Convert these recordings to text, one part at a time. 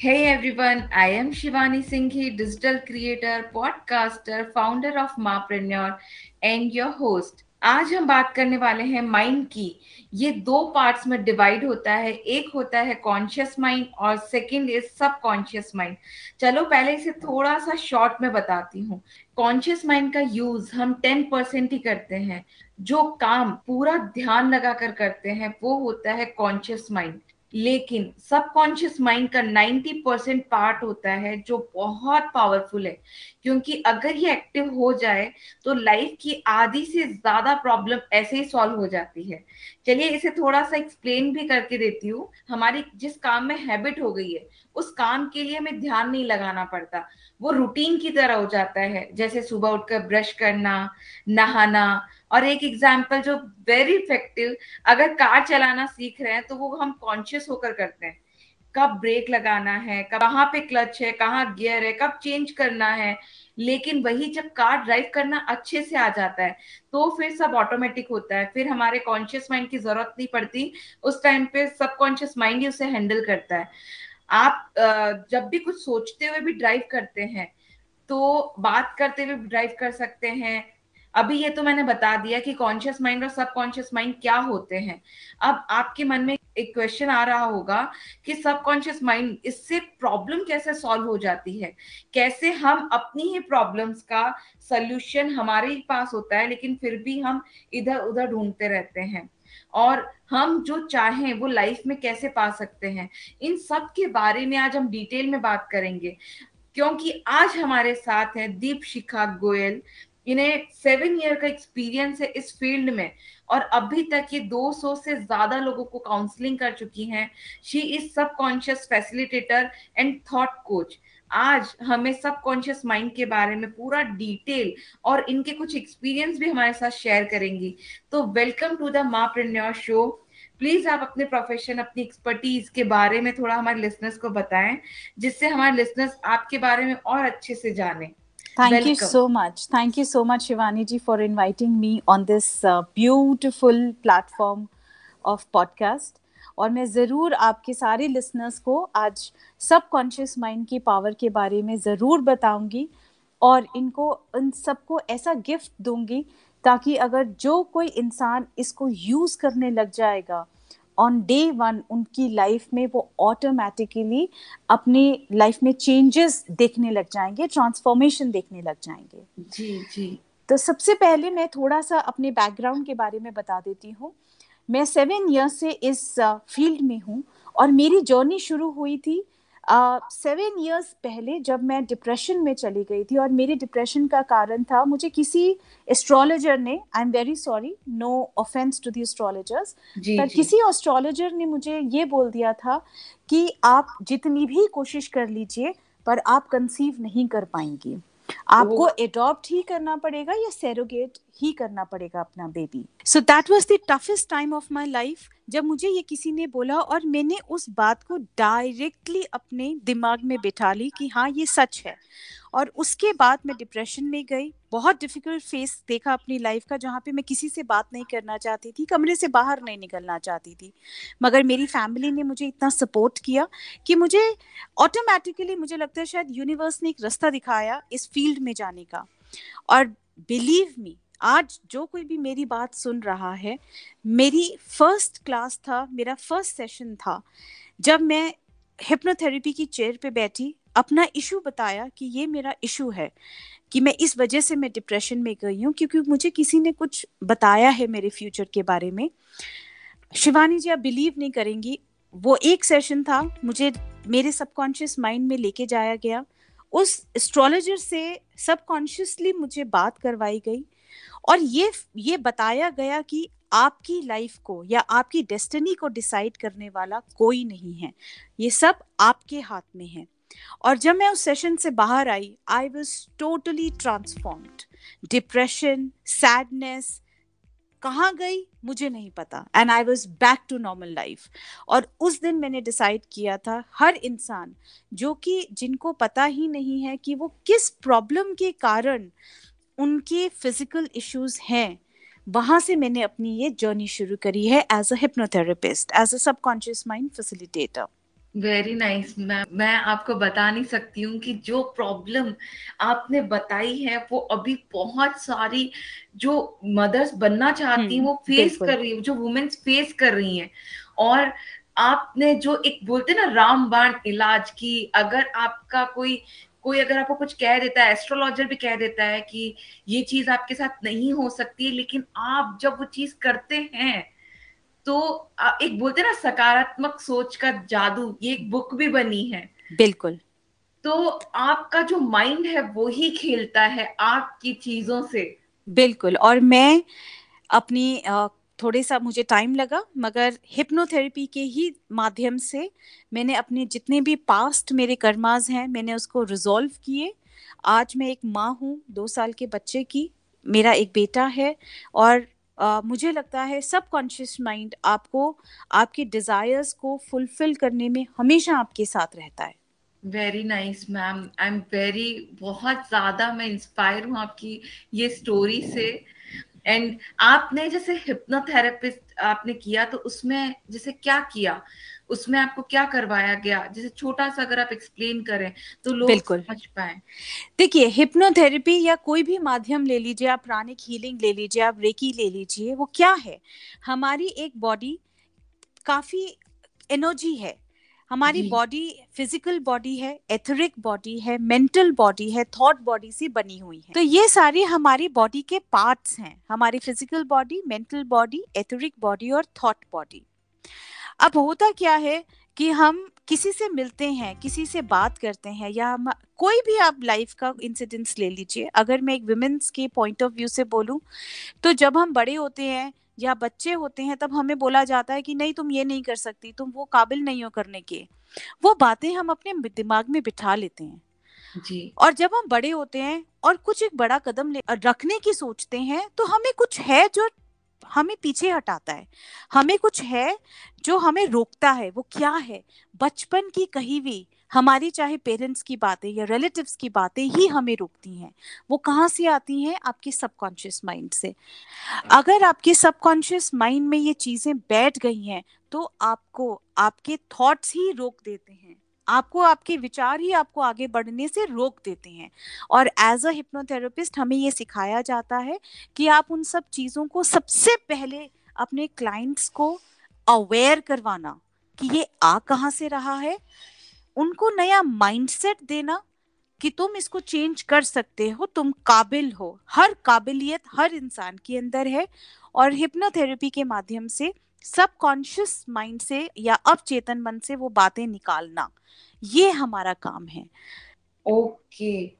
Hey everyone, I am Shivani Singhi, digital creator, podcaster, founder of Mapreneur and your host. आज हम बात करने वाले हैं माइंड की। ये दो पार्ट्स में डिवाइड होता है। एक होता है कॉन्शियस माइंड और second is subconscious mind चलो पहले इसे थोड़ा सा शॉर्ट में बताती हूँ। कॉन्शियस माइंड का यूज़ हम टेन परसेंट ही करते हैं। जो काम पूरा ध्यान लगाकर करते हैं वो होता है कॉन्शियस माइंड लेकिन सबकॉन्शियस माइंड का 90 परसेंट पार्ट होता है, जो बहुत पावरफुल है। क्योंकि अगर ये एक्टिव हो जाए तो लाइफ की आधी से ज़्यादा प्रॉब्लम ऐसे ही सॉल्व हो जाती है। चलिए इसे थोड़ा सा एक्सप्लेन भी करके देती हूँ। हमारी जिस काम में हैबिट हो गई है, उस काम के लिए हमें ध्यान नहीं लगाना पड़ता। वो रूटीन की तरह हो जाता है। जैसे सुबह उठकर ब्रश करना, नहाना और एक एग्ज़ाम्पल जो वेरी इफ़ेक्टिव अगर कार चलाना सीख रहे हैं तो वो हम कॉन्शियस होकर करते हैं। कब ब्रेक लगाना है, कब कहाँ पे क्लच है, कहाँ गियर है, कब चेंज करना है। लेकिन वही जब कार ड्राइव करना अच्छे से आ जाता है तो फिर सब ऑटोमेटिक होता है। फिर हमारे कॉन्शियस माइंड की ज़रूरत नहीं पड़ती। उस टाइम पे सब कॉन्शियस माइंड ही उसे हैंडल करता है। आप जब भी कुछ सोचते हुए भी ड्राइव करते हैं तो बात करते हुए ड्राइव कर सकते हैं। अभी ये तो मैंने बता दिया कि कॉन्शियस माइंड और सबकॉन्शियस माइंड क्या होते हैं। अब आपके मन में एक क्वेश्चन आ रहा होगा कि सबकॉन्शियस माइंड इससे प्रॉब्लम कैसे सॉल्व हो जाती है? कैसे हम अपनी ही प्रॉब्लम्स का सोल्यूशन हमारे ही पास होता है, लेकिन फिर भी हम इधर उधर ढूंढते रहते हैं? और हम जो चाहें वो लाइफ में कैसे पा सकते हैं? इन सब के बारे में आज हम डिटेल में बात करेंगे। क्योंकि आज हमारे साथ है दीप शिखा गोयल इन्हें सेवन ईयर का एक्सपीरियंस है इस फ़ील्ड में। और अभी तक ये 200 से ज़्यादा लोगों को काउंसलिंग कर चुकी हैं। She is subconscious facilitator and thought coach आज हमें सब कॉन्शियस माइंड के बारे में पूरा डिटेल और इनके कुछ एक्सपीरियंस भी हमारे साथ शेयर करेंगी। तो वेलकम टू द मा प्रिन्योर शो प्लीज़ आप अपने प्रोफेशन अपनी एक्सपर्टीज के बारे में थोड़ा हमारे लिसनर्स को बताएँ, जिससे हमारे लिसनर्स आपके बारे में और अच्छे से जाने। Thank Welcome. you so much. Thank you so much, Shivani ji, for inviting me on this uh, beautiful platform of podcast. और मैं ज़रूर आपके सारे लिसनर्स को आज सब कॉन्शियस माइंड की पावर के बारे में ज़रूर बताऊँगी और इनको इन सबको ऐसा गिफ्ट दूँगी ताकि अगर जो कोई इंसान इसको यूज़ करने लग जाएगा ऑन डे वन उनकी लाइफ में वो ऑटोमेटिकली अपने लाइफ में चेंजेस देखने लग जाएँगे ट्रांसफॉर्मेशन देखने लग जाएँगे। जी जी। तो सबसे पहले मैं थोड़ा सा अपने बैकग्राउंड के बारे में बता देती हूँ। मैं सेवन ईयर्स से इस फ़ील्ड में हूँ और मेरी जर्नी शुरू हुई थी सेवन uh, ईयर्स पहले जब मैं डिप्रेशन में चली गई थी और मेरे डिप्रेशन का कारण था मुझे किसी एस्ट्रोलॉजर ने I am very sorry no offence to the astrologers पर जी. किसी एस्ट्रोलॉजर ने मुझे ये बोल दिया था कि आप जितनी भी कोशिश कर लीजिए पर आप कंसीव नहीं कर पाएँगी आपको एडॉप्ट ही करना पड़ेगा या सेरोगेट ही करना पड़ेगा अपना baby so that was the toughest time of my life जब मुझे ये किसी ने बोला और मैंने उस बात को डायरेक्टली अपने दिमाग में बिठा ली कि हाँ ये सच है. और उसके बाद मैं डिप्रेशन में गई. बहुत डिफ़िकल्ट फेस देखा अपनी लाइफ का, जहाँ पे मैं किसी से बात नहीं करना चाहती थी, कमरे से बाहर नहीं निकलना चाहती थी. मगर मेरी फैमिली ने मुझे इतना सपोर्ट किया कि मुझे ऑटोमेटिकली मुझे लगता है शायद यूनिवर्स ने एक रास्ता दिखाया इस फ़ील्ड में जाने का. और बिलीव मी आज जो कोई भी मेरी बात सुन रहा है, मेरी फ़र्स्ट क्लास था, मेरा फ़र्स्ट सेशन था, जब मैं हिप्नोथेरेपी की चेयर पे बैठी, अपना इशू बताया कि ये मेरा इशू है, कि मैं इस वजह से मैं डिप्रेशन में गई हूँ, क्योंकि मुझे किसी ने कुछ बताया है मेरे फ्यूचर के बारे में। शिवानी जी, आप बिलीव नहीं करेंगी, वो एक सेशन था, मुझे मेरे सबकॉन्शियस माइंड में लेके जाया गया। उस एस्ट्रोलॉजर से सबकॉन्शियसली मुझे बात करवाई गई और ये ये बताया गया कि आपकी लाइफ को या आपकी डेस्टिनी को डिसाइड करने वाला कोई नहीं है। ये सब आपके हाथ में है। और जब मैं उस सेशन से बाहर आई I was totally transformed depression sadness कहाँ गई मुझे नहीं पता। And I was back to normal life और उस दिन मैंने डिसाइड किया था, हर इंसान, जो कि जिनको पता ही नहीं है कि वो किस प्रॉब्लम के कारण उनके फ़िज़िकल इश्यूज़ हैं। वहाँ से मैंने अपनी ये जर्नी शुरू करी है as a hypnotherapist as a subconscious mind facilitator very nice मैं मैं आपको बता नहीं सकती हूँ कि जो प्रॉब्लम आपने बताई है वो अभी बहुत सारी जो मदर्स बनना चाहती हैं हम्म, वो फेस कर रही है जो वुमेन्स फेस कर रही हैं। और आपने जो एक बोलते ना रामबाण इलाज की अगर आपका कोई कोई अगर आपको कुछ कह देता है एस्ट्रोलॉजर भी कह देता है कि ये चीज़ आपके साथ नहीं हो सकती लेकिन आप जब वो चीज़ करते हैं तो एक बोलते ना सकारात्मक सोच का जादू ये एक बुक भी बनी है। बिल्कुल। तो आपका जो माइंड है वो ही खेलता है आपकी चीज़ों से। बिल्कुल और मैं अपनी थोड़े सा मुझे टाइम लगा मगर हिप्नोथेरेपी के ही माध्यम से मैंने अपने जितने भी पास्ट मेरे कर्माज हैं मैंने उसको रिजॉल्व किए। आज मैं एक माँ हूँ दो साल के बच्चे की मेरा एक बेटा है और Uh, मुझे लगता है सब कॉन्शियस माइंड आपको आपके डिजायर्स को फुलफिल करने में हमेशा आपके साथ रहता है। Very nice ma'am I am very बहुत ज़्यादा मैं इंस्पायर हूँ आपकी ये स्टोरी से। एंड आपने जैसे हिप्नोथेरेपिस्ट आपने किया तो उसमें जैसे क्या किया? उसमें आपको क्या करवाया गया? जैसे छोटा सा अगर आप एक्सप्लेन करें तो लोग बिल्कुल। समझ पाए। देखिए हिप्नोथेरेपी या कोई भी माध्यम ले लीजिए आप प्राणिक हीलिंग ले लीजिए आप रेकी ले लीजिए वो क्या है? हमारी एक बॉडी काफ़ी एनर्जी है। हमारी बॉडी फ़िज़िकल बॉडी है एथरिक बॉडी है मेंटल बॉडी है थॉट बॉडी से बनी हुई है। तो ये सारी हमारी बॉडी के पार्ट्स हैं हमारी physical body mental body etheric body और थॉट बॉडी अब होता क्या है कि हम किसी से मिलते हैं किसी से बात करते हैं या हम कोई भी आप लाइफ का इंसिडेंट्स ले लीजिए अगर मैं एक वुमेन्स के पॉइंट ऑफ़ व्यू से बोलूँ तो जब हम बड़े होते हैं या बच्चे होते हैं तब हमें बोला जाता है कि नहीं तुम ये नहीं कर सकती तुम वो काबिल नहीं हो करने के। वो बातें हम अपने दिमाग में बिठा लेते हैं। जी। और जब हम बड़े होते हैं और कुछ एक बड़ा कदम ले रखने की सोचते हैं तो हमें कुछ है जो हमें पीछे हटाता है। हमें कुछ है जो हमें रोकता है वो क्या है? बचपन की कही हुई हमारी चाहे पेरेंट्स की बातें या रिलेटिव्स की बातें ही हमें रोकती हैं। वो कहाँ से आती हैं? आपके सबकॉन्शियस माइंड से। अगर आपके सबकॉन्शियस माइंड में ये चीज़ें बैठ गई हैं तो आपको, आपके थॉट्स ही रोक देते हैं। आपको, आपके विचार ही आपको आगे बढ़ने से रोक देते हैं। और एज अ हिप्नोथेरेपिस्ट हमें ये सिखाया जाता है कि आप उन सब चीज़ों को सबसे पहले अपने क्लाइंट्स को अवेयर करवाना कि ये आ कहाँ से रहा है? उनको नया माइंडसेट देना कि तुम इसको चेंज कर सकते हो, तुम काबिल हो हर काबिलियत हर इंसान के अंदर है और हिप्नोथेरेपी के माध्यम से सब कॉन्शियस माइंड से या अवचेतन मन से वो बातें निकालना, ये हमारा काम है ओके okay.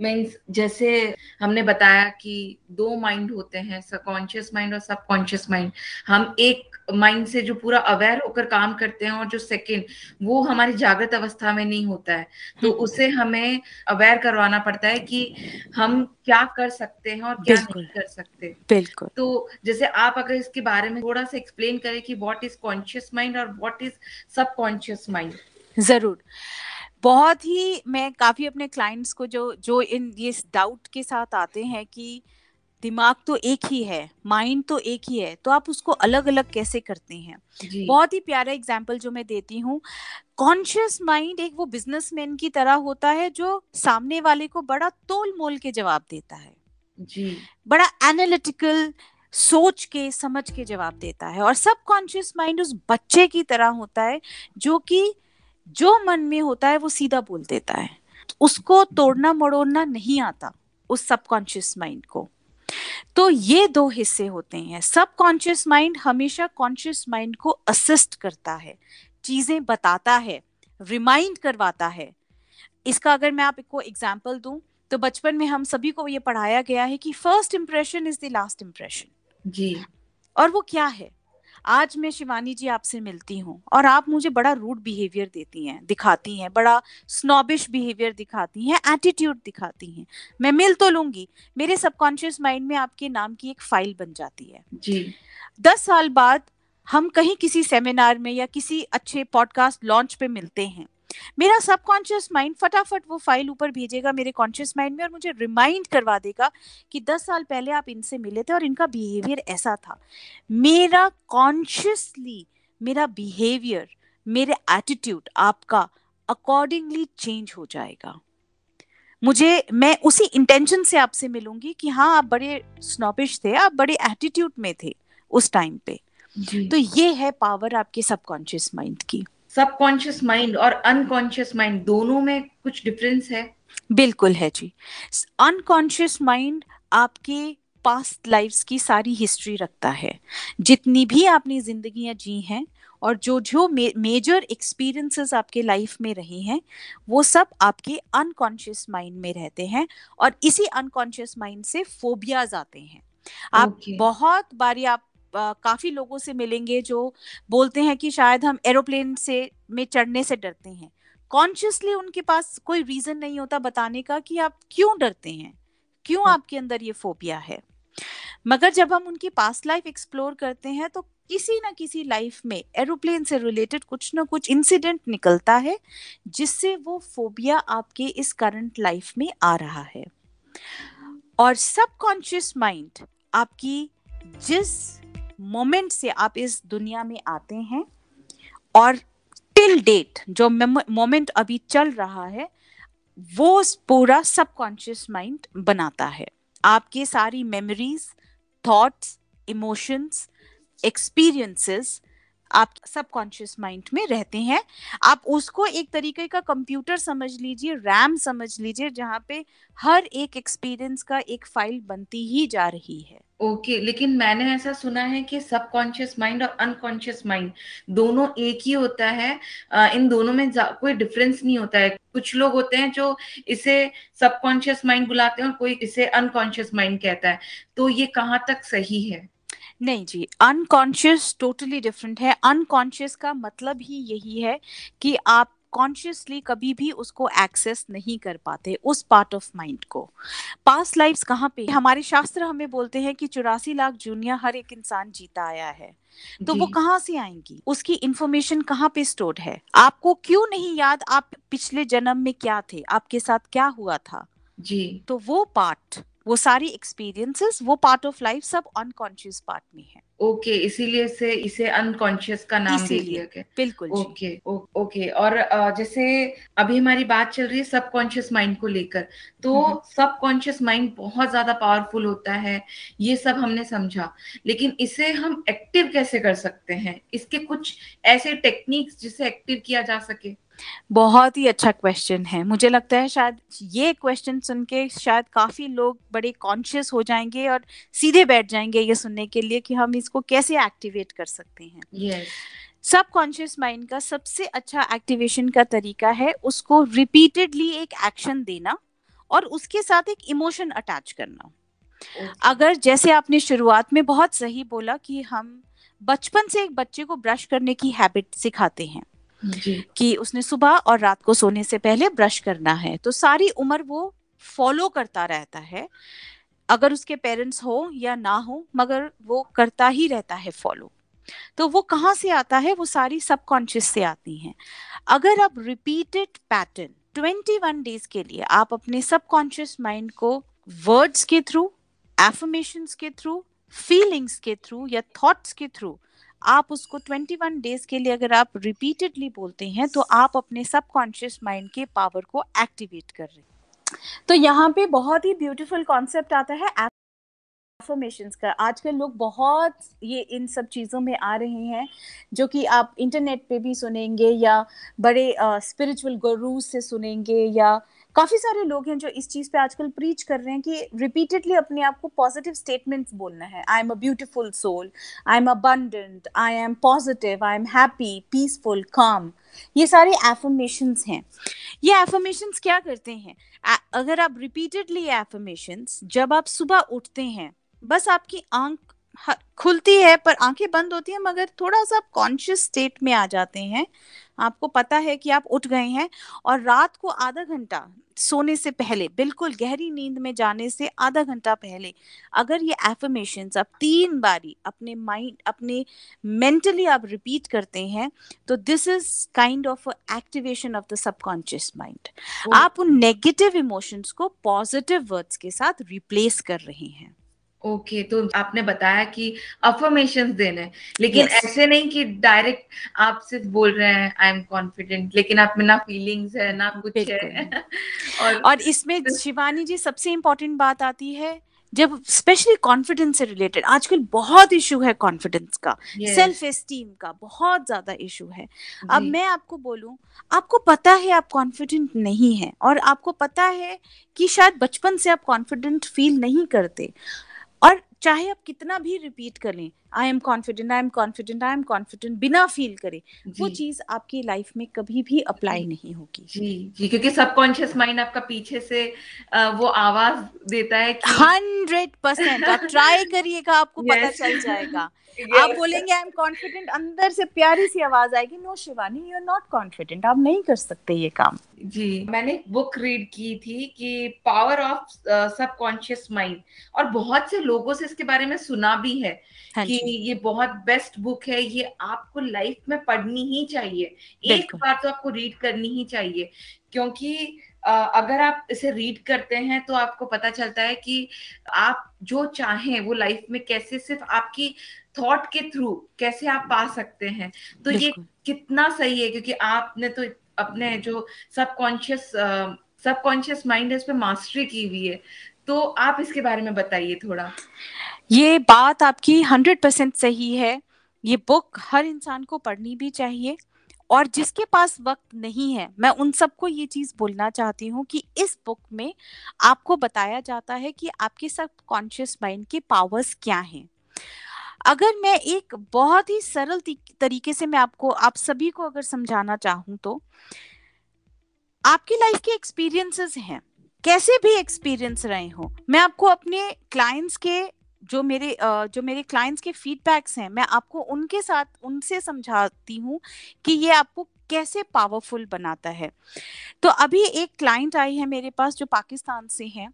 मीन्स जैसे हमने बताया कि दो माइंड होते हैं सबकॉन्शियस माइंड और सबकॉन्शियस माइंड हम एक माइंड से जो पूरा अवेयर होकर काम करते हैं और जो सेकंड वो हमारी जागृत अवस्था में नहीं होता है। तो हम्म। उसे हमें अवेयर करवाना पड़ता है कि हम क्या कर सकते हैं और क्या नहीं कर सकते। बिल्कुल। तो जैसे आप अगर इसके बारे में थोड़ा सा एक्सप्लेन करें कि व्हाट इज़ कॉन्शियस माइंड और व्हाट इज़ सबकॉन्शियस माइंड ज़रूर। बहुत ही मैं काफ़ी अपने क्लाइंट्स को जो जो इन ये डाउट के साथ आते हैं कि दिमाग तो एक ही है माइंड तो एक ही है तो आप उसको अलग अलग कैसे करते हैं? बहुत ही प्यारा एग्ज़ाम्पल जो मैं देती हूँ। कॉन्शियस माइंड एक वो बिजनेसमैन की तरह होता है जो सामने वाले को बड़ा तोल मोल के जवाब देता है। जी। बड़ा एनालिटिकल सोच के समझ के जवाब देता है। और सब कॉन्शियस माइंड उस बच्चे की तरह होता है जो कि जो मन में होता है वो सीधा बोल देता है। उसको तोड़ना मड़ोड़ना नहीं आता उस सबकॉन्शियस माइंड को। तो ये दो हिस्से होते हैं। सब कॉन्शियस माइंड हमेशा कॉन्शियस माइंड को असिस्ट करता है चीज़ें बताता है रिमाइंड करवाता है। इसका अगर मैं आपको एग्ज़ाम्पल दूँ तो बचपन में हम सभी को ये पढ़ाया गया है कि first impression is the last impression जी। और वो क्या है? आज मैं शिवानी जी आपसे मिलती हूँ और आप मुझे बड़ा रूड बिहेवियर देती हैं दिखाती हैं बड़ा स्नोबिश बिहेवियर दिखाती हैं एटीट्यूड दिखाती हैं। मैं मिल तो लूँगी मेरे सबकॉन्शियस माइंड में आपके नाम की एक फ़ाइल बन जाती है। जी। दस साल बाद हम कहीं किसी सेमिनार में या किसी अच्छे पॉडकास्ट लॉन्च पे मिलते हैं। मेरा सबकॉन्शियस माइंड फटाफट वो फ़ाइल ऊपर भेजेगा मेरे कॉन्शियस माइंड में और मुझे रिमाइंड करवा देगा कि दस साल पहले आप इनसे मिले थे और इनका बिहेवियर ऐसा था। मेरा कॉन्शियसली मेरा बिहेवियर मेरे एटीट्यूड आपका अकॉर्डिंगली चेंज हो जाएगा। मुझे मैं उसी इंटेंशन से आपसे मिलूँगी कि हाँ आप बड़े स्नॉबिश थे आप बड़े एटीट्यूड में थे उस टाइम पे। तो ये है पावर आपके सबकॉन्शियस माइंड की। सबकॉन्शियस माइंड और अनकॉन्शियस माइंड दोनों में कुछ डिफरेंस है? बिल्कुल है जी। अनकॉन्शियस माइंड आपके पास्ट लाइफ्स की सारी हिस्ट्री रखता है। जितनी भी आपने जिंदगियाँ जी हैं और जो जो मेजर एक्सपीरियंसेस आपके लाइफ में रहे हैं वो सब आपके अनकॉन्शियस माइंड में रहते हैं और इसी अनकॉन्शियस माइंड से फोबियाज आते हैं। आप okay. बहुत बारी आप काफ़ी लोगों से मिलेंगे जो बोलते हैं कि शायद हम एरोप्लेन से में चढ़ने से डरते हैं। कॉन्शियसली उनके पास कोई रीजन नहीं होता बताने का कि आप क्यों डरते हैं? क्यों आपके अंदर ये फोबिया है? मगर जब हम उनकी पास्ट लाइफ एक्सप्लोर करते हैं तो किसी ना किसी लाइफ में एरोप्लेन से रिलेटेड कुछ ना कुछ इंसिडेंट निकलता है जिससे वो फोबिया आपके इस करंट लाइफ में आ रहा है। और सबकॉन्शियस माइंड आपकी जिस मोमेंट से आप इस दुनिया में आते हैं और टिल डेट जो मोमेंट अभी चल रहा है, वो पूरा सबकॉन्शियस माइंड बनाता है। आपके सारी मेमोरीज थॉट्स इमोशंस एक्सपीरियंसेस आप सबकॉन्शियस माइंड में रहते हैं आप उसको एक तरीके का कंप्यूटर समझ लीजिए रैम समझ लीजिए जहाँ पे हर एक एक्सपीरियंस का एक फ़ाइल बनती ही जा रही है। ओके okay, लेकिन मैंने ऐसा सुना है कि सबकॉन्शियस माइंड और अनकॉन्शियस माइंड दोनों एक ही होता है। इन दोनों में कोई डिफरेंस नहीं होता है। कुछ लोग होते हैं जो इसे सबकॉन्शियस माइंड बुलाते हैं और कोई इसे अनकॉन्शियस माइंड कहता है। तो ये कहाँ तक सही है? नहीं जी अनकॉन्शियस टोटली डिफरेंट है। अनकॉन्शियस का मतलब ही यही है कि आप कॉन्शियसली कभी भी उसको एक्सेस नहीं कर पाते उस पार्ट ऑफ़ माइंड को। पास्ट लाइफ्स कहाँ पे? हमारे शास्त्र हमें बोलते हैं कि चौरासी लाख जूनिया हर एक इंसान जीता आया है। तो वो कहाँ से आएँगी? उसकी इंफॉर्मेशन कहाँ पे स्टोर्ड है? आपको क्यों नहीं याद आप पिछले जन्म में क्या थे? आपके साथ क्या हुआ था? जी। तो वो पार्ट वो सारी एक्सपीरियंसेस वो पार्ट ऑफ़ लाइफ सब अनकॉन्शियस पार्ट में है। ओके okay, इसीलिए से इसे अनकॉन्शियस का नाम दे दिया गया। बिल्कुल ओके ओके और जैसे अभी हमारी बात चल रही है सबकॉन्शियस माइंड को लेकर तो सबकॉन्शियस माइंड बहुत ज़्यादा पावरफुल होता है ये सब हमने समझा। लेकिन इसे हम एक्टिव कैसे कर सकते हैं? इसके कुछ ऐसे टेक्निक्स जिसे एक्टिव किया जा सके? बहुत ही अच्छा क्वेश्चन है मुझे लगता है शायद ये क्वेश्चन सुन के शायद काफ़ी लोग बड़े कॉन्शियस हो जाएँगे और सीधे बैठ जाएँगे ये सुनने के लिए कि हम इसको कैसे एक्टिवेट कर सकते हैं yes. सब कॉन्शियस माइंड का सबसे अच्छा एक्टिवेशन का तरीका है उसको रिपीटेडली एक एक्शन देना और उसके साथ एक इमोशन अटैच करना okay. अगर जैसे आपने शुरुआत में बहुत सही बोला कि हम बचपन से एक बच्चे को ब्रश करने की हैबिट सिखाते हैं कि उसने सुबह और रात को सोने से पहले ब्रश करना है। तो सारी उम्र वो फॉलो करता रहता है। अगर उसके पेरेंट्स हो या ना हो, मगर वो करता ही रहता है फॉलो तो वो कहाँ से आता है? वो सारी सबकॉन्शियस से आती हैं। अगर आप रिपीटेड पैटर्न 21 डेज़ के लिए आप अपने सबकॉन्शियस माइंड को वर्ड्स के थ्रू एफर्मेशंस के थ्रू फीलिंग्स के थ्रू या थॉट्स के थ्रू आप उसको 21 डेज़ के लिए अगर आप रिपीटेडली बोलते हैं तो आप अपने सबकॉन्शियस माइंड के पावर को एक्टिवेट कर रहे हैं। तो यहाँ पे बहुत ही ब्यूटीफुल कॉन्सेप्ट आता है एफर्मेशंस का। आजकल लोग बहुत ये इन सब चीज़ों में आ रहे हैं जो कि आप इंटरनेट पे भी सुनेंगे या बड़े स्पिरिचुअल uh, से सुनेंगे या काफ़ी सारे लोग हैं जो इस चीज़ पे आजकल प्रीच कर रहे हैं कि रिपीटेडली अपने आप को पॉजिटिव स्टेटमेंट्स बोलना है। I am a beautiful soul I am abundant I am positive I am happy peaceful calm ये सारे एफर्मेशंस हैं। ये एफर्मेशंस क्या करते हैं? अगर आप रिपीटेडली एफर्मेशंस जब आप सुबह उठते हैं, बस आपकी आँख खुलती है, पर आँखें बंद होती हैं, मगर थोड़ा सा आप कॉन्शियस स्टेट में आ जाते हैं आपको पता है कि आप उठ गए हैं और रात को आधा घंटा सोने से पहले बिल्कुल गहरी नींद में जाने से आधा घंटा पहले अगर ये एफर्मेशन आप तीन बारी अपने माइंड अपने मेंटली आप रिपीट करते हैं तो this is kind of activation of the subconscious mind आप उन नेगेटिव इमोशंस को पॉजिटिव वर्ड्स के साथ रिप्लेस कर रहे हैं। ओके okay, तो आपने बताया कि अफर्मेशन देने लेकिन yes. ऐसे नहीं कि डायरेक्ट आप सिर्फ़ बोल रहे हैं आई एम कॉन्फिडेंट लेकिन आप में ना फीलिंग्स है ना कुछ है और, और इसमें शिवानी जी सबसे इम्पोर्टेंट बात आती है जब स्पेशली कॉन्फिडेंस से रिलेटेड आजकल बहुत इशू है कॉन्फिडेंस का सेल्फ yes. एस्टीम का बहुत ज़्यादा इशू है अब मैं आपको बोलूँ आपको पता है आप कॉन्फिडेंट नहीं है और आपको पता है कि शायद बचपन से आप कॉन्फिडेंट फील नहीं करते और चाहे आप कितना भी रिपीट करें I am confident I am confident I am confident बिना फील करे वो चीज़ आपकी लाइफ में कभी भी अप्लाई नहीं होगी। जी जी क्योंकि सबकॉन्शियस माइंड आपका पीछे से वो आवाज़ देता है हंड्रेड परसेंट आप ट्राई करिएगा आपको yes. पता चल जाएगा। Yes. आप बोलेंगे आई एम कॉन्फिडेंट अंदर से प्यारी सी आवाज़ आएगी no Shivani you are not confident आप नहीं कर सकते ये काम। जी। मैंने एक बुक रीड की थी कि पावर ऑफ़ सबकॉन्शियस माइंड और बहुत से लोगों से इसके बारे में सुना भी है हाँ कि ये बहुत बेस्ट बुक है ये आपको लाइफ में पढ़नी ही चाहिए। एक बार तो आपको रीड करनी ही चाहिए क्योंकि अगर आप इसे रीड करते हैं तो आपको पता चलता है कि आप जो चाहें वो लाइफ में कैसे सिर्फ़ आपकी थॉट के थ्रू कैसे आप पा सकते हैं। तो ये कितना सही है क्योंकि आपने तो अपने जो सबकॉन्शियस सबकॉन्शियस माइंड है, उस पर मास्टरी की हुई है। तो आप इसके बारे में बताइए थोड़ा। ये बात आपकी हंड्रेड परसेंट सही है। ये बुक हर इंसान को पढ़नी भी चाहिए और जिसके पास वक्त नहीं है, मैं उन सबको ये चीज़ बोलना चाहती हूँ कि इस बुक में आपको बताया जाता है कि आपके सब कॉन्शियस माइंड के पावर्स क्या हैं। अगर मैं एक बहुत ही सरल तरीके से मैं आपको, आप सभी को अगर समझाना चाहूँ तो आपकी लाइफ के एक्सपीरियंसेस हैं। कैसे भी एक्सपीरियंस रहे हो, मैं आपको अपने क्लाइंट्स के जो मेरे जो मेरे क्लाइंट्स के फीडबैक्स हैं, मैं आपको उनके साथ, उनसे समझाती हूँ कि ये आपको कैसे पावरफुल बनाता है। तो अभी एक क्लाइंट आई है मेरे पास जो पाकिस्तान से है।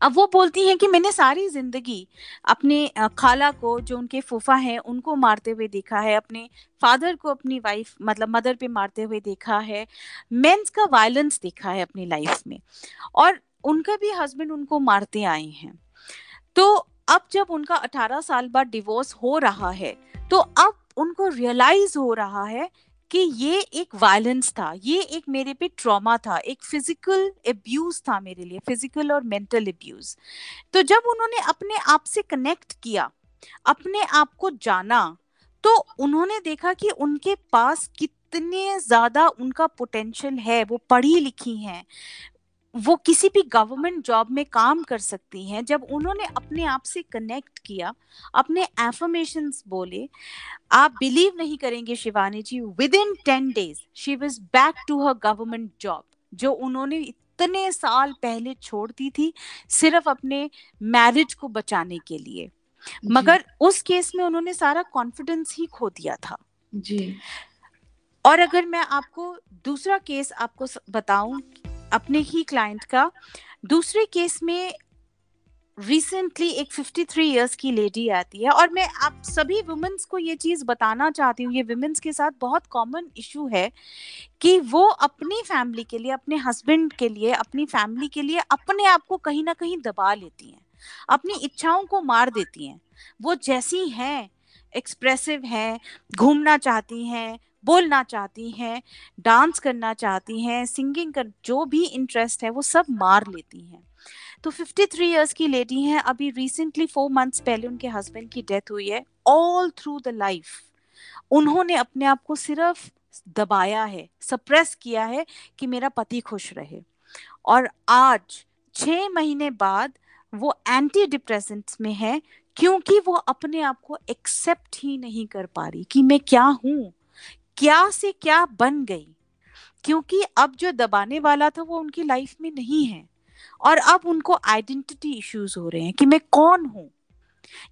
अब वो बोलती हैं कि मैंने सारी ज़िंदगी अपने खाला को, जो उनके फूफा हैं, उनको मारते हुए देखा है, अपने फादर को अपनी वाइफ मतलब मदर पे मारते हुए देखा है, मेंस का वायलेंस देखा है अपनी लाइफ में, और उनका भी हस्बैंड उनको मारते आए हैं। तो अब जब उनका 18 साल बाद डिवोर्स हो रहा है तो अब उनको रियलाइज़ हो रहा है कि ये एक वायलेंस था, ये एक मेरे पे ट्रॉमा था, एक फ़िज़िकल एब्यूज था मेरे लिए फ़िज़िकल और मेंटल एब्यूज तो जब उन्होंने अपने आप से कनेक्ट किया, अपने आप को जाना तो उन्होंने देखा कि उनके पास कितने ज़्यादा उनका पोटेंशियल है, वो पढ़ी लिखी हैं वो किसी भी गवर्नमेंट जॉब में काम कर सकती हैं जब उन्होंने अपने आप से कनेक्ट किया अपने एफर्मेशन बोले आप बिलीव नहीं करेंगे Shivani ji within ten days she was back to her government job जो उन्होंने इतने साल पहले छोड़ दी थी सिर्फ़ अपने मैरिज को बचाने के लिए। मगर उस केस में उन्होंने सारा कॉन्फिडेंस ही खो दिया था। जी। और अगर मैं आपको दूसरा केस आपको बताऊँ अपने ही क्लाइंट का। दूसरे केस में रिसेंटली एक 53 इयर्स की लेडी आती है और मैं आप सभी वुमेन्स को ये चीज़ बताना चाहती हूँ, ये वुमेन्स के साथ बहुत कॉमन इशू है कि वो अपनी फैमिली के लिए, अपने हस्बैंड के लिए, अपनी फैमिली के लिए अपने आप को कहीं ना कहीं दबा लेती हैं, अपनी इच्छाओं को मार देती हैं। वो जैसी हैं एक्सप्रेसिव हैं, घूमना चाहती हैं बोलना चाहती हैं, डांस करना चाहती हैं, सिंगिंग कर, जो भी इंटरेस्ट है वो सब मार लेती हैं। तो 53 इयर्स की लेडी हैं, अभी रिसेंटली फोर मंथ्स पहले उनके हस्बैंड की डेथ हुई है ऑल थ्रू द लाइफ उन्होंने अपने आप को सिर्फ़ दबाया है सप्रेस किया है कि मेरा पति खुश रहे। और आज छः महीने बाद, वो एंटी डिप्रेसेंट्स में है, क्योंकि वो अपने आप को एक्सेप्ट ही नहीं कर पा रही कि मैं क्या हूँ। क्या से क्या बन गई? क्योंकि अब जो दबाने वाला था वो उनकी लाइफ में नहीं है। और अब उनको आइडेंटिटी इश्यूज़ हो रहे हैं कि मैं कौन हूँ?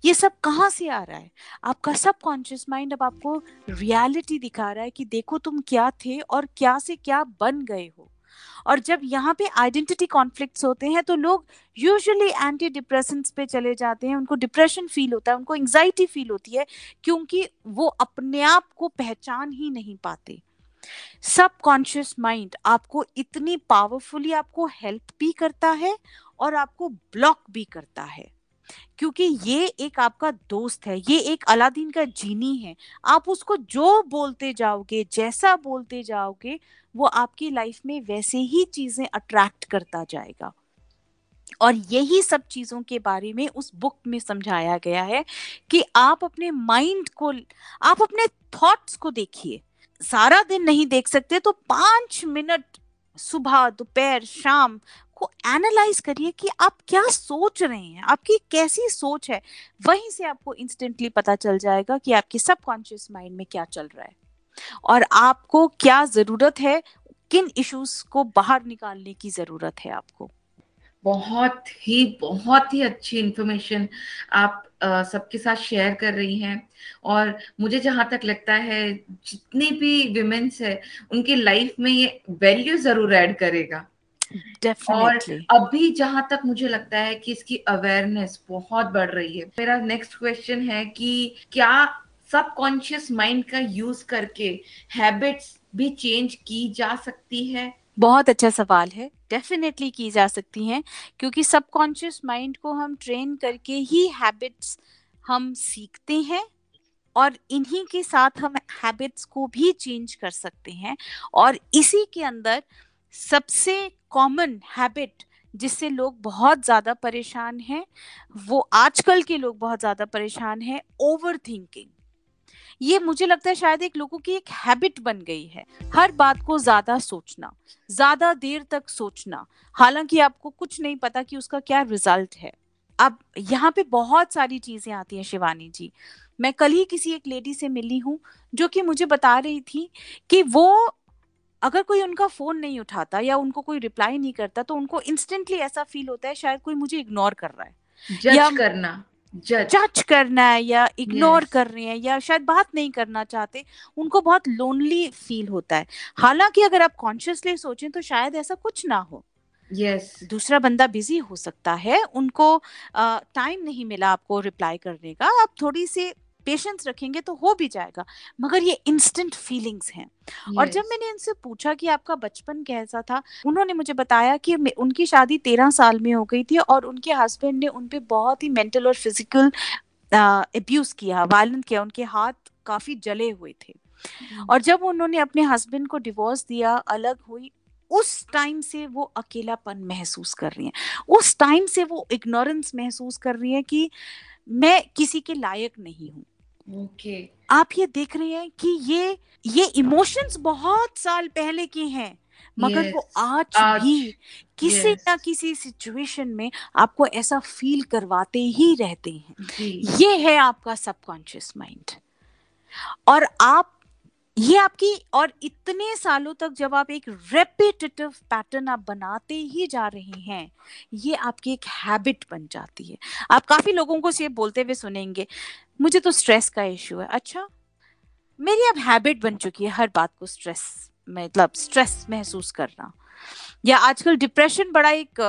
ये सब कहाँ से आ रहा है? आपका सब कॉन्शियस माइंड अब आपको रियलिटी दिखा रहा है कि देखो तुम क्या थे और क्या से क्या बन गए हो। और जब यहाँ पे आइडेंटिटी कॉन्फ्लिक्ट होते हैं तो लोग यूजुअली एंटी डिप्रेशंस पे चले जाते हैं। उनको डिप्रेशन फील होता है, उनको एंगजाइटी फील होती है, क्योंकि वो अपने आप को पहचान ही नहीं पाते। सबकॉन्शियस माइंड आपको इतनी पावरफुली आपको हेल्प भी करता है और आपको ब्लॉक भी करता है। क्योंकि ये एक आपका दोस्त है, ये एक अलादीन का जीनी है। आप उसको जो बोलते जाओगे, जैसा बोलते जाओगे, वो आपकी लाइफ में वैसे ही चीज़ें अट्रैक्ट करता जाएगा। और यही सब चीज़ों के बारे में उस बुक में समझाया गया है कि आप अपने माइंड को, आप अपने थॉट्स को देखिए। सारा दिन नहीं देख सकते तो पाँच मिनट सुबह, दोपहर, शाम को एनालाइज करिए कि आप क्या सोच रहे हैं, आपकी कैसी सोच है, वहीं से आपको इंस्टेंटली पता चल जाएगा कि आपके सबकॉन्शियस माइंड में क्या चल रहा है। और आपको क्या ज़रूरत है, किन इश्यूज़ को बाहर निकालने की ज़रूरत है आपको। बहुत ही बहुत ही अच्छी इंफॉर्मेशन आप सबके साथ शेयर कर रही हैं। और मुझे जहाँ तक लगता है, जितने भी विमेन्स है, उनकी लाइफ में ये वैल्यू ज़रूर ऐड करेगा। Definitely. और अभी जहाँ तक मुझे लगता है कि इसकी अवेयरनेस बहुत बढ़ रही है मेरा नेक्स्ट क्वेश्चन है कि क्या सबकॉन्शियस माइंड का यूज़ करके हैबिट्स भी चेंज की जा सकती है बहुत अच्छा सवाल है डेफिनेटली की जा सकती हैं क्योंकि सबकॉन्शियस माइंड को हम ट्रेन करके ही हैबिट्स हम सीखते हैं और इन्हीं के साथ हम हैबिट्स को भी चेंज कर सकते हैं और इसी के अंदर सबसे कॉमन हैबिट जिससे लोग बहुत ज़्यादा परेशान हैं, वो आजकल के लोग बहुत ज़्यादा परेशान हैं ओवर थिंकिंग ये मुझे लगता है शायद एक लोगों की एक हैबिट बन गई है। हर बात को ज़्यादा सोचना, ज़्यादा देर तक सोचना। हालाँकि आपको कुछ नहीं पता कि उसका क्या रिज़ल्ट है। अब यहाँ पे बहुत सारी चीज़ें आती हैं शिवानी जी। मैं कल ही किसी एक लेडी से मिली हूँ, जो कि मुझे बता रही थी कि वो अगर कोई उनका फ़ोन नहीं उठाता या उनको कोई रिप्लाई नहीं करता तो उनको इंस्टेंटली ऐसा फील होता है शायद कोई मुझे इग्नोर कर रहा है जज करना जज करना है या इग्नोर yes. कर रहे हैं या शायद बात नहीं करना चाहते उनको बहुत लोनली फील होता है हालाँकि अगर आप कॉन्शियसली सोचें तो शायद ऐसा कुछ ना हो यस yes. दूसरा बंदा बिज़ी हो सकता है उनको टाइम नहीं मिला आपको रिप्लाई करने का आप थोड़ी सी पेशेंस रखेंगे तो हो भी जाएगा मगर ये इंस्टेंट फीलिंग्स हैं yes. और जब मैंने इनसे पूछा कि आपका बचपन कैसा था उन्होंने मुझे बताया कि उनकी शादी तेरह साल में हो गई थी और उनके हस्बैंड ने उनपे बहुत ही मेंटल और फ़िज़िकल अब्यूज किया वायलेंट किया उनके हाथ काफ़ी जले हुए थे. और जब उन्होंने अपने हस्बैंड को डिवोर्स दिया अलग हुई उस टाइम से वो अकेलापन महसूस कर रही हैं उस टाइम से वो इग्नोरेंस महसूस कर रही हैं कि मैं किसी के लायक नहीं हूँ ओके okay. आप ये देख रहे हैं कि ये ये इमोशंस बहुत साल पहले के हैं मगर yes, वो आज, आज भी किसी yes. ना किसी सिचुएशन में आपको ऐसा फील करवाते ही रहते हैं ये है आपका सबकॉन्शियस माइंड और आप ये आपकी और इतने सालों तक जब आप एक रेपिटेटिव पैटर्न आप बनाते ही जा रहे हैं, ये आपकी एक हैबिट बन जाती है। आप काफ़ी लोगों को ये बोलते हुए सुनेंगे, मुझे तो स्ट्रेस का इश्यू है। अच्छा मेरी अब हैबिट बन चुकी है हर बात को स्ट्रेस मतलब स्ट्रेस महसूस करना। या आजकल डिप्रेशन बड़ा एक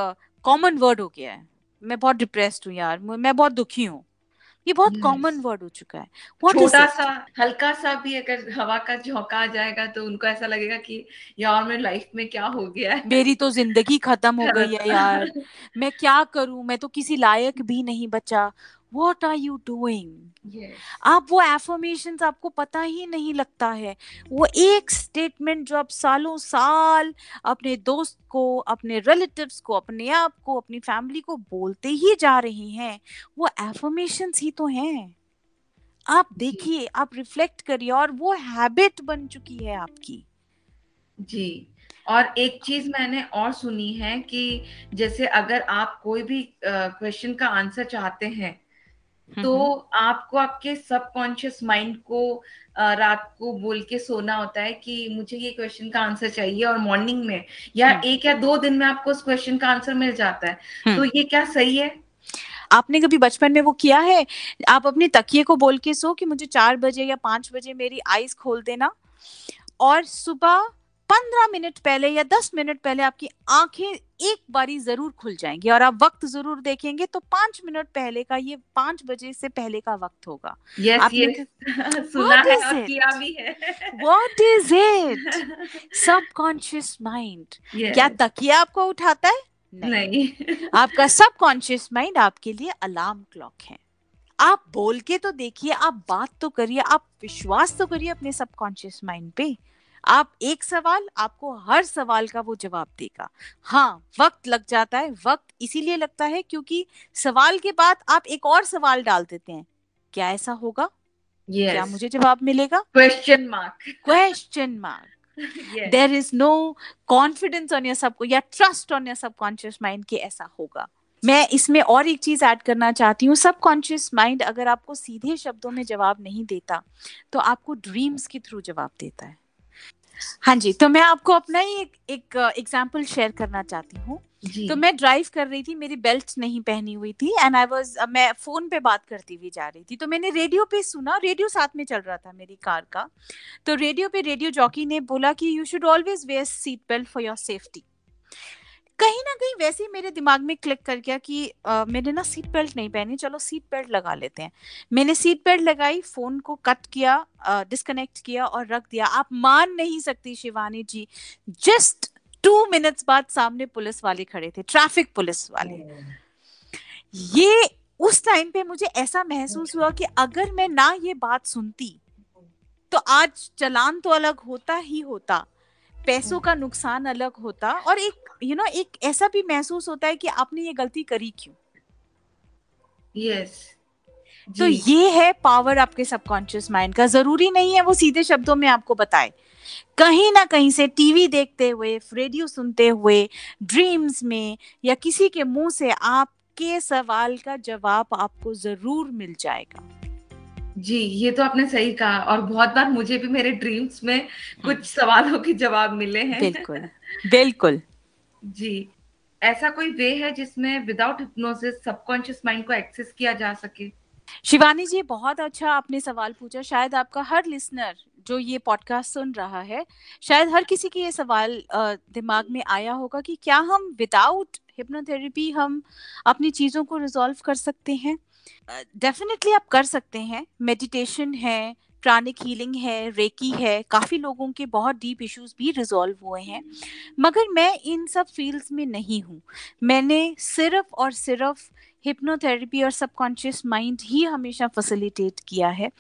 कॉमन वर्ड हो गया है। मैं बहुत डिप्रेस्ड हूँ यार, मैं बहुत दुखी हूँ। ये बहुत कॉमन वर्ड हो चुका है। छोटा सा हल्का सा भी अगर हवा का झोंका आ जाएगा तो उनको ऐसा लगेगा कि यार मेरे लाइफ में क्या हो गया है। मेरी तो ज़िंदगी खत्म हो गई है यार। मैं क्या करूँ? मैं तो किसी लायक भी नहीं बचा। वॉट आर यू डूइंग आप वो एफर्मेशन आपको पता ही नहीं लगता है। वो एक स्टेटमेंट जो आप सालों साल अपने दोस्त को अपने रिलेटिव्स को अपने आप को अपनी फैमिली को बोलते ही जा रहे हैं वो एफर्मेशन ही तो हैं। आप देखिए आप रिफ्लेक्ट करिए और वो हैबिट बन चुकी है आपकी। जी। और एक चीज़ मैंने और सुनी है कि जैसे अगर आप कोई भी क्वेश्चन का आंसर चाहते हैं तो आपको आपके सबकॉन्शियस माइंड को रात को बोल के सोना होता है कि मुझे ये क्वेश्चन का आंसर चाहिए और मॉर्निंग में या एक या दो दिन में आपको उस क्वेश्चन का आंसर मिल जाता है। तो ये क्या सही है? आपने कभी बचपन में वो किया है? आप अपने तकिए को बोल के सो कि मुझे चार बजे या पाँच बजे मेरी आईज खोल देना और सुबह पंद्रह मिनट पहले या दस मिनट पहले आपकी आँखें एक बारी ज़रूर खुल जाएँगी और आप वक्त ज़रूर देखेंगे तो पाँच मिनट पहले का ये पाँच बजे से पहले का वक्त होगा। Yes, yes. सुना है और किया भी है? What is it subconscious mind क्या तकिया आपको उठाता है? नहीं, नहीं। आपका सबकॉन्शियस माइंड आपके लिए अलार्म क्लॉक है। आप बोल के तो देखिए आप बात तो करिए आप विश्वास तो करिए अपने सबकॉन्शियस माइंड पे। आप एक सवाल आपको हर सवाल का वो जवाब देगा। हाँ वक्त लग जाता है वक्त इसीलिए लगता है क्योंकि सवाल के बाद आप एक और सवाल डाल देते हैं। क्या ऐसा होगा? yes. क्या मुझे जवाब मिलेगा? Question mark question mark there is no confidence on your sub या trust on your subconscious mind कि ऐसा होगा। मैं इसमें और एक चीज़ ऐड करना चाहती हूँ। सबकॉन्शियस माइंड अगर आपको सीधे शब्दों में जवाब नहीं देता तो आपको ड्रीम्स के थ्रू जवाब देता है। हाँ जी तो मैं आपको अपना ही एक एक एग्जांपल शेयर करना चाहती हूँ। तो मैं ड्राइव कर रही थी मेरी बेल्ट नहीं पहनी हुई थी एंड आई वाज मैं फ़ोन पे बात करती हुई जा रही थी। तो मैंने रेडियो पे सुना रेडियो साथ में चल रहा था मेरी कार का। तो रेडियो पे रेडियो जॉकी ने बोला कि you should always wear seat belt for your safety कहीं ना कहीं वैसे ही मेरे दिमाग में क्लिक कर गया कि आ, मैंने ना सीट बेल्ट नहीं पहनी चलो सीट बेल्ट लगा लेते हैं। मैंने सीट बेल्ट लगाई फ़ोन को कट किया डिस्कनेक्ट किया और रख दिया। आप मान नहीं सकती Shivani ji just two minutes बाद सामने पुलिस वाले खड़े थे ट्रैफ़िक पुलिस वाले। ये उस टाइम पे मुझे ऐसा महसूस हुआ कि अगर मैं ना ये बात सुनती तो आज चलान तो अलग होता ही होता। पैसों का नुकसान अलग होता और एक यू you नो know, एक ऐसा भी महसूस होता है कि आपने ये गलती करी क्यों? Yes yes. तो ये है पावर आपके सबकॉन्शियस माइंड का। ज़रूरी नहीं है वो सीधे शब्दों में आपको बताए। कहीं ना कहीं से टीवी देखते हुए रेडियो सुनते हुए ड्रीम्स में या किसी के मुँह से आपके सवाल का जवाब आपको ज़रूर मिल जाएगा। जी ये तो आपने सही कहा और बहुत बार मुझे भी मेरे ड्रीम्स में कुछ सवालों के जवाब मिले हैं। बिल्कुल बिल्कुल। जी ऐसा कोई वे है जिसमें विदाउट हिप्नोसिस सबकॉन्शियस माइंड को एक्सेस किया जा सके? शिवानी जी बहुत अच्छा आपने सवाल पूछा। शायद आपका हर लिसनर जो ये पॉडकास्ट सुन रहा है शायद हर किसी की ये सवाल दिमाग में आया होगा कि क्या हम विदाउट हिप्नोथेरेपी हम अपनी चीज़ों को रिजॉल्व कर सकते हैं। डेफिनेटली uh, आप कर सकते हैं। मेडिटेशन है प्राणिक हीलिंग है रेकी है काफ़ी लोगों के बहुत डीप इश्यूज़ भी रिजॉल्व हुए हैं। मगर मैं इन सब फील्ड्स में नहीं हूँ। मैंने सिर्फ़ और सिर्फ़ हिप्नोथेरेपी और सबकॉन्शियस माइंड ही हमेशा फैसिलिटेट किया है।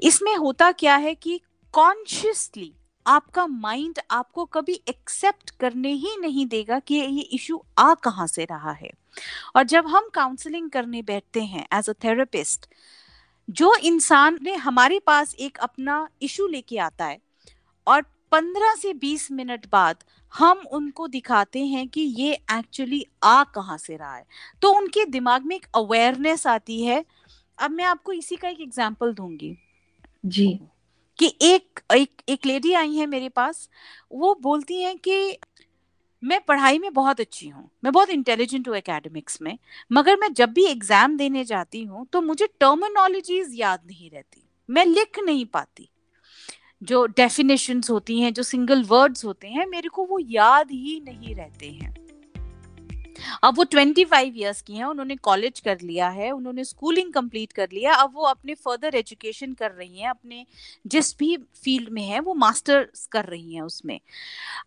इसमें होता क्या है कि कॉन्शियसली आपका माइंड आपको कभी एक्सेप्ट करने ही नहीं देगा कि ये इशू आ कहाँ से रहा है। और जब हम काउंसलिंग करने बैठते हैं एज अ थेरेपिस्ट जो इंसान ने हमारे पास एक अपना इशू लेके आता है और 15 से 20 मिनट बाद हम उनको दिखाते हैं कि ये एक्चुअली आ कहाँ से रहा है तो उनके दिमाग में एक अवेयरनेस आती है। अब मैं आपको इसी का एक एग्ज़ाम्पल दूँगी। जी। कि एक एक एक लेडी आई है मेरे पास, वो बोलती हैं कि मैं पढ़ाई में बहुत अच्छी हूँ, मैं बहुत इंटेलिजेंट हूँ एकेडमिक्स में, मगर मैं जब भी एग्ज़ाम देने जाती हूँ तो मुझे टर्मिनोलॉजीज याद नहीं रहती, मैं लिख नहीं पाती। जो डेफिनेशंस होती हैं, जो सिंगल वर्ड्स होते हैं, मेरे को वो याद ही नहीं रहते हैं। अब वो ट्वेंटी फाइव ईयर्स की हैं उन्होंने कॉलेज कर लिया है उन्होंने स्कूलिंग कंप्लीट कर लिया अब वो अपने फर्दर एजुकेशन कर रही हैं अपने जिस भी फ़ील्ड में है वो मास्टर्स कर रही हैं उसमें।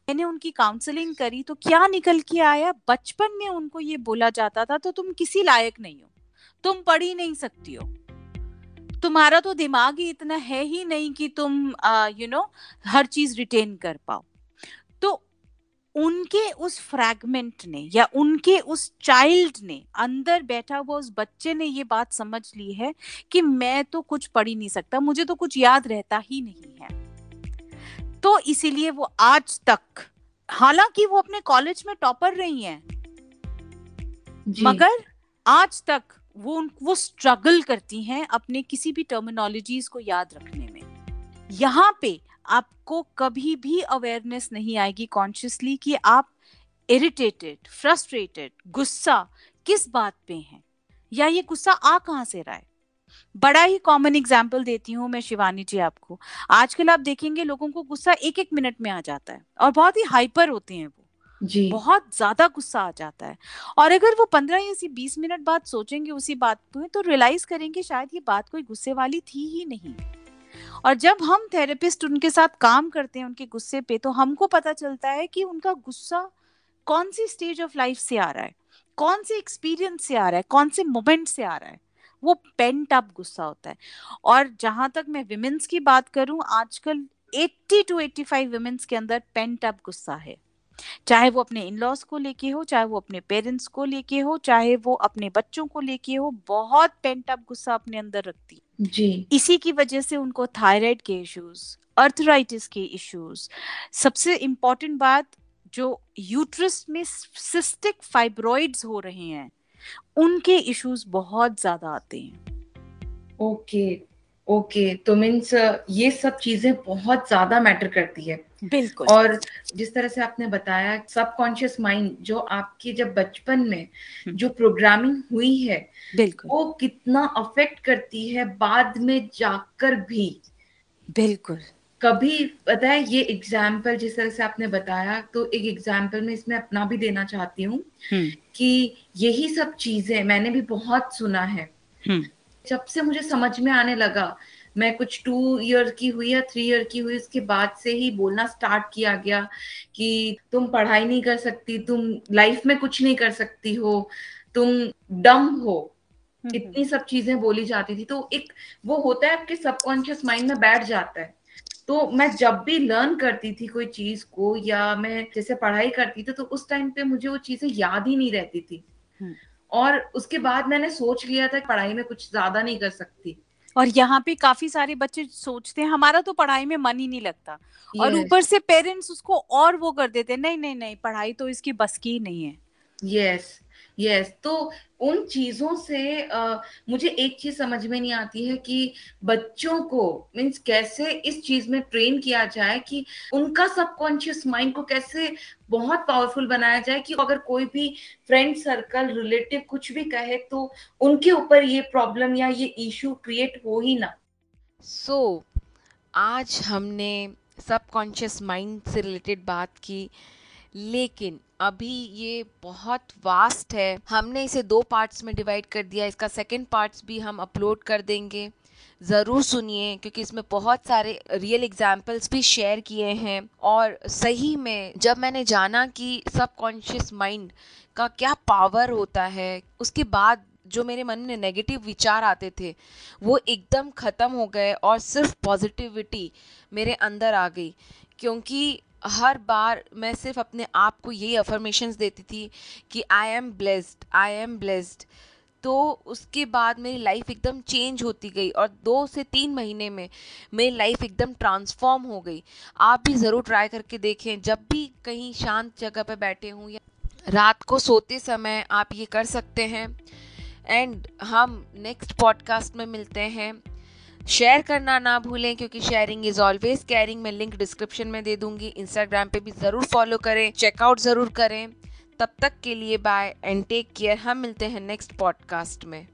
मैंने उनकी काउंसलिंग करी तो क्या निकल के आया? बचपन में उनको ये बोला जाता था तो तुम किसी लायक नहीं हो तुम पढ़ ही नहीं सकती हो। तुम्हारा तो दिमाग ही इतना है ही नहीं कि तुम यू नो you know, हर चीज़ रिटेन कर पाओ। उनके उस फ्रैगमेंट ने या उनके उस चाइल्ड ने अंदर बैठा हुआ उस बच्चे ने ये बात समझ ली है कि मैं तो कुछ पढ़ ही नहीं सकता मुझे तो कुछ याद रहता ही नहीं है। तो इसीलिए वो आज तक हालाँकि वो अपने कॉलेज में टॉपर रही हैं मगर आज तक वो वो स्ट्रगल करती हैं अपने किसी भी टर्मिनोलॉजीज को याद रखने में। यहाँ पे आपको कभी भी अवेयरनेस नहीं आएगी कॉन्शियसली कि आप इरिटेटेड फ्रस्ट्रेटेड गुस्सा किस बात पे हैं? या ये गुस्सा आ कहाँ से रहा है? बड़ा ही कॉमन एग्ज़ाम्पल देती हूँ मैं शिवानी जी आपको। आजकल आप देखेंगे लोगों को गुस्सा एक एक मिनट में आ जाता है और बहुत ही हाइपर होते हैं वो। जी। बहुत ज़्यादा गुस्सा आ जाता है। और अगर वो पंद्रह या बीस मिनट बाद सोचेंगे उसी बात पे तो रियलाइज़ करेंगे शायद ये बात कोई गुस्से वाली थी ही नहीं। और जब हम थेरेपिस्ट उनके साथ काम करते हैं, उनके गुस्से पे तो हमको पता चलता है कि उनका गुस्सा कौन सी स्टेज ऑफ़ लाइफ से आ रहा है, कौन से एक्सपीरियंस से आ रहा है, कौन से मोमेंट से आ रहा है, वो पेंट अप गुस्सा होता है। और जहाँ तक मैं विमेंस की बात करूँ, आजकल 80 टू 85 विमेंस के अंदर पेंट अप गुस्सा है। चाहे वो अपने इन लॉज को लेके हो, चाहे वो अपने पेरेंट्स को लेके हो, चाहे वो अपने बच्चों को लेके हो, बहुत पेंट अप गुस्सा अपने अंदर रखती जी। इसी की वजह से उनको थायराइड के इश्यूज़ अर्थराइटिस के इश्यूज़ सबसे इम्पोर्टेंट बात जो यूट्रस में सिस्टिक फाइब्रॉइड्स हो रहे हैं उनके इश्यूज़ बहुत ज़्यादा आते हैं। ओके ओके तो मीन्स ये सब चीज़ें बहुत ज़्यादा मैटर करती है। बिल्कुल। और जिस तरह से आपने बताया सबकॉन्शियस माइंड जो आपके जब बचपन में हम्म। जो प्रोग्रामिंग हुई है बिल्कुल। वो कितना अफेक्ट करती है बाद में जाकर भी। बिल्कुल। कभी पता है ये एग्ज़ाम्पल जिस तरह से आपने बताया तो एक एग्ज़ाम्पल में इसमें अपना भी देना चाहती हूँ हम्म। कि यही सब चीज़ें मैंने भी बहुत सुना है। हम्म। जब से मुझे समझ में आने लगा मैं कुछ टू ईयर की हुई या थ्री ईयर की हुई उसके बाद से ही बोलना स्टार्ट किया गया कि तुम पढ़ाई नहीं कर सकती तुम लाइफ में कुछ नहीं कर सकती हो तुम डम हो। हम्म, इतनी सब चीज़ें बोली जाती थी। तो एक वो होता है आपके सबकॉन्शियस माइंड में बैठ जाता है। तो मैं जब भी लर्न करती थी कोई चीज़ को या मैं जैसे पढ़ाई करती थी तो उस टाइम पे मुझे वो चीज़ें याद ही नहीं रहती थी। हम्म। और उसके बाद मैंने सोच लिया था पढ़ाई में कुछ ज़्यादा नहीं कर सकती। और यहाँ पे काफ़ी सारे बच्चे सोचते हैं हमारा तो पढ़ाई में मन ही नहीं लगता। और ऊपर से पेरेंट्स उसको और वो कर देते हैं नहीं नहीं नहीं पढ़ाई तो इसकी बस की नहीं है। यस यस तो उन चीज़ों से अ, मुझे एक चीज़ समझ में नहीं आती है कि बच्चों को मीन्स कैसे इस चीज़ में ट्रेन किया जाए कि उनका सबकॉन्शियस माइंड को कैसे बहुत पावरफुल बनाया जाए कि अगर कोई भी फ्रेंड सर्कल रिलेटिव कुछ भी कहे तो उनके ऊपर ये प्रॉब्लम या ये इशू क्रिएट हो ही ना। सो so, आज हमने सबकॉन्शियस माइंड से रिलेटेड बात की लेकिन अभी ये बहुत वास्ट है। हमने इसे दो पार्ट्स में डिवाइड कर दिया। इसका सेकंड पार्ट्स भी हम अपलोड कर देंगे। ज़रूर सुनिए, क्योंकि इसमें बहुत सारे रियल एग्जाम्पल्स भी शेयर किए हैं। और सही में जब मैंने जाना कि सबकॉन्शियस माइंड का क्या पावर होता है, उसके बाद जो मेरे मन में नेगेटिव विचार आते थे, वो एकदम ख़त्म हो गए और सिर्फ़ पॉजिटिविटी मेरे अंदर आ गई। क्योंकि हर बार मैं सिर्फ़ अपने आप को यही अफर्मेशंस देती थी कि I am blessed I am blessed तो उसके बाद मेरी लाइफ एकदम चेंज होती गई और दो से तीन महीने में मेरी लाइफ एकदम ट्रांसफॉर्म हो गई। आप भी ज़रूर ट्राई करके देखें, जब भी कहीं शांत जगह पर बैठे हों या रात को सोते समय आप ये कर सकते हैं। एंड हम नेक्स्ट पॉडकास्ट में मिलते हैं। शेयर करना ना भूलें, क्योंकि शेयरिंग इज़ ऑलवेज कैरिंग मैं लिंक डिस्क्रिप्शन में दे दूँगी इंस्टाग्राम पे भी ज़रूर फॉलो करें चेकआउट ज़रूर करें। तब तक के लिए बाय एंड टेक केयर हम मिलते हैं नेक्स्ट पॉडकास्ट में।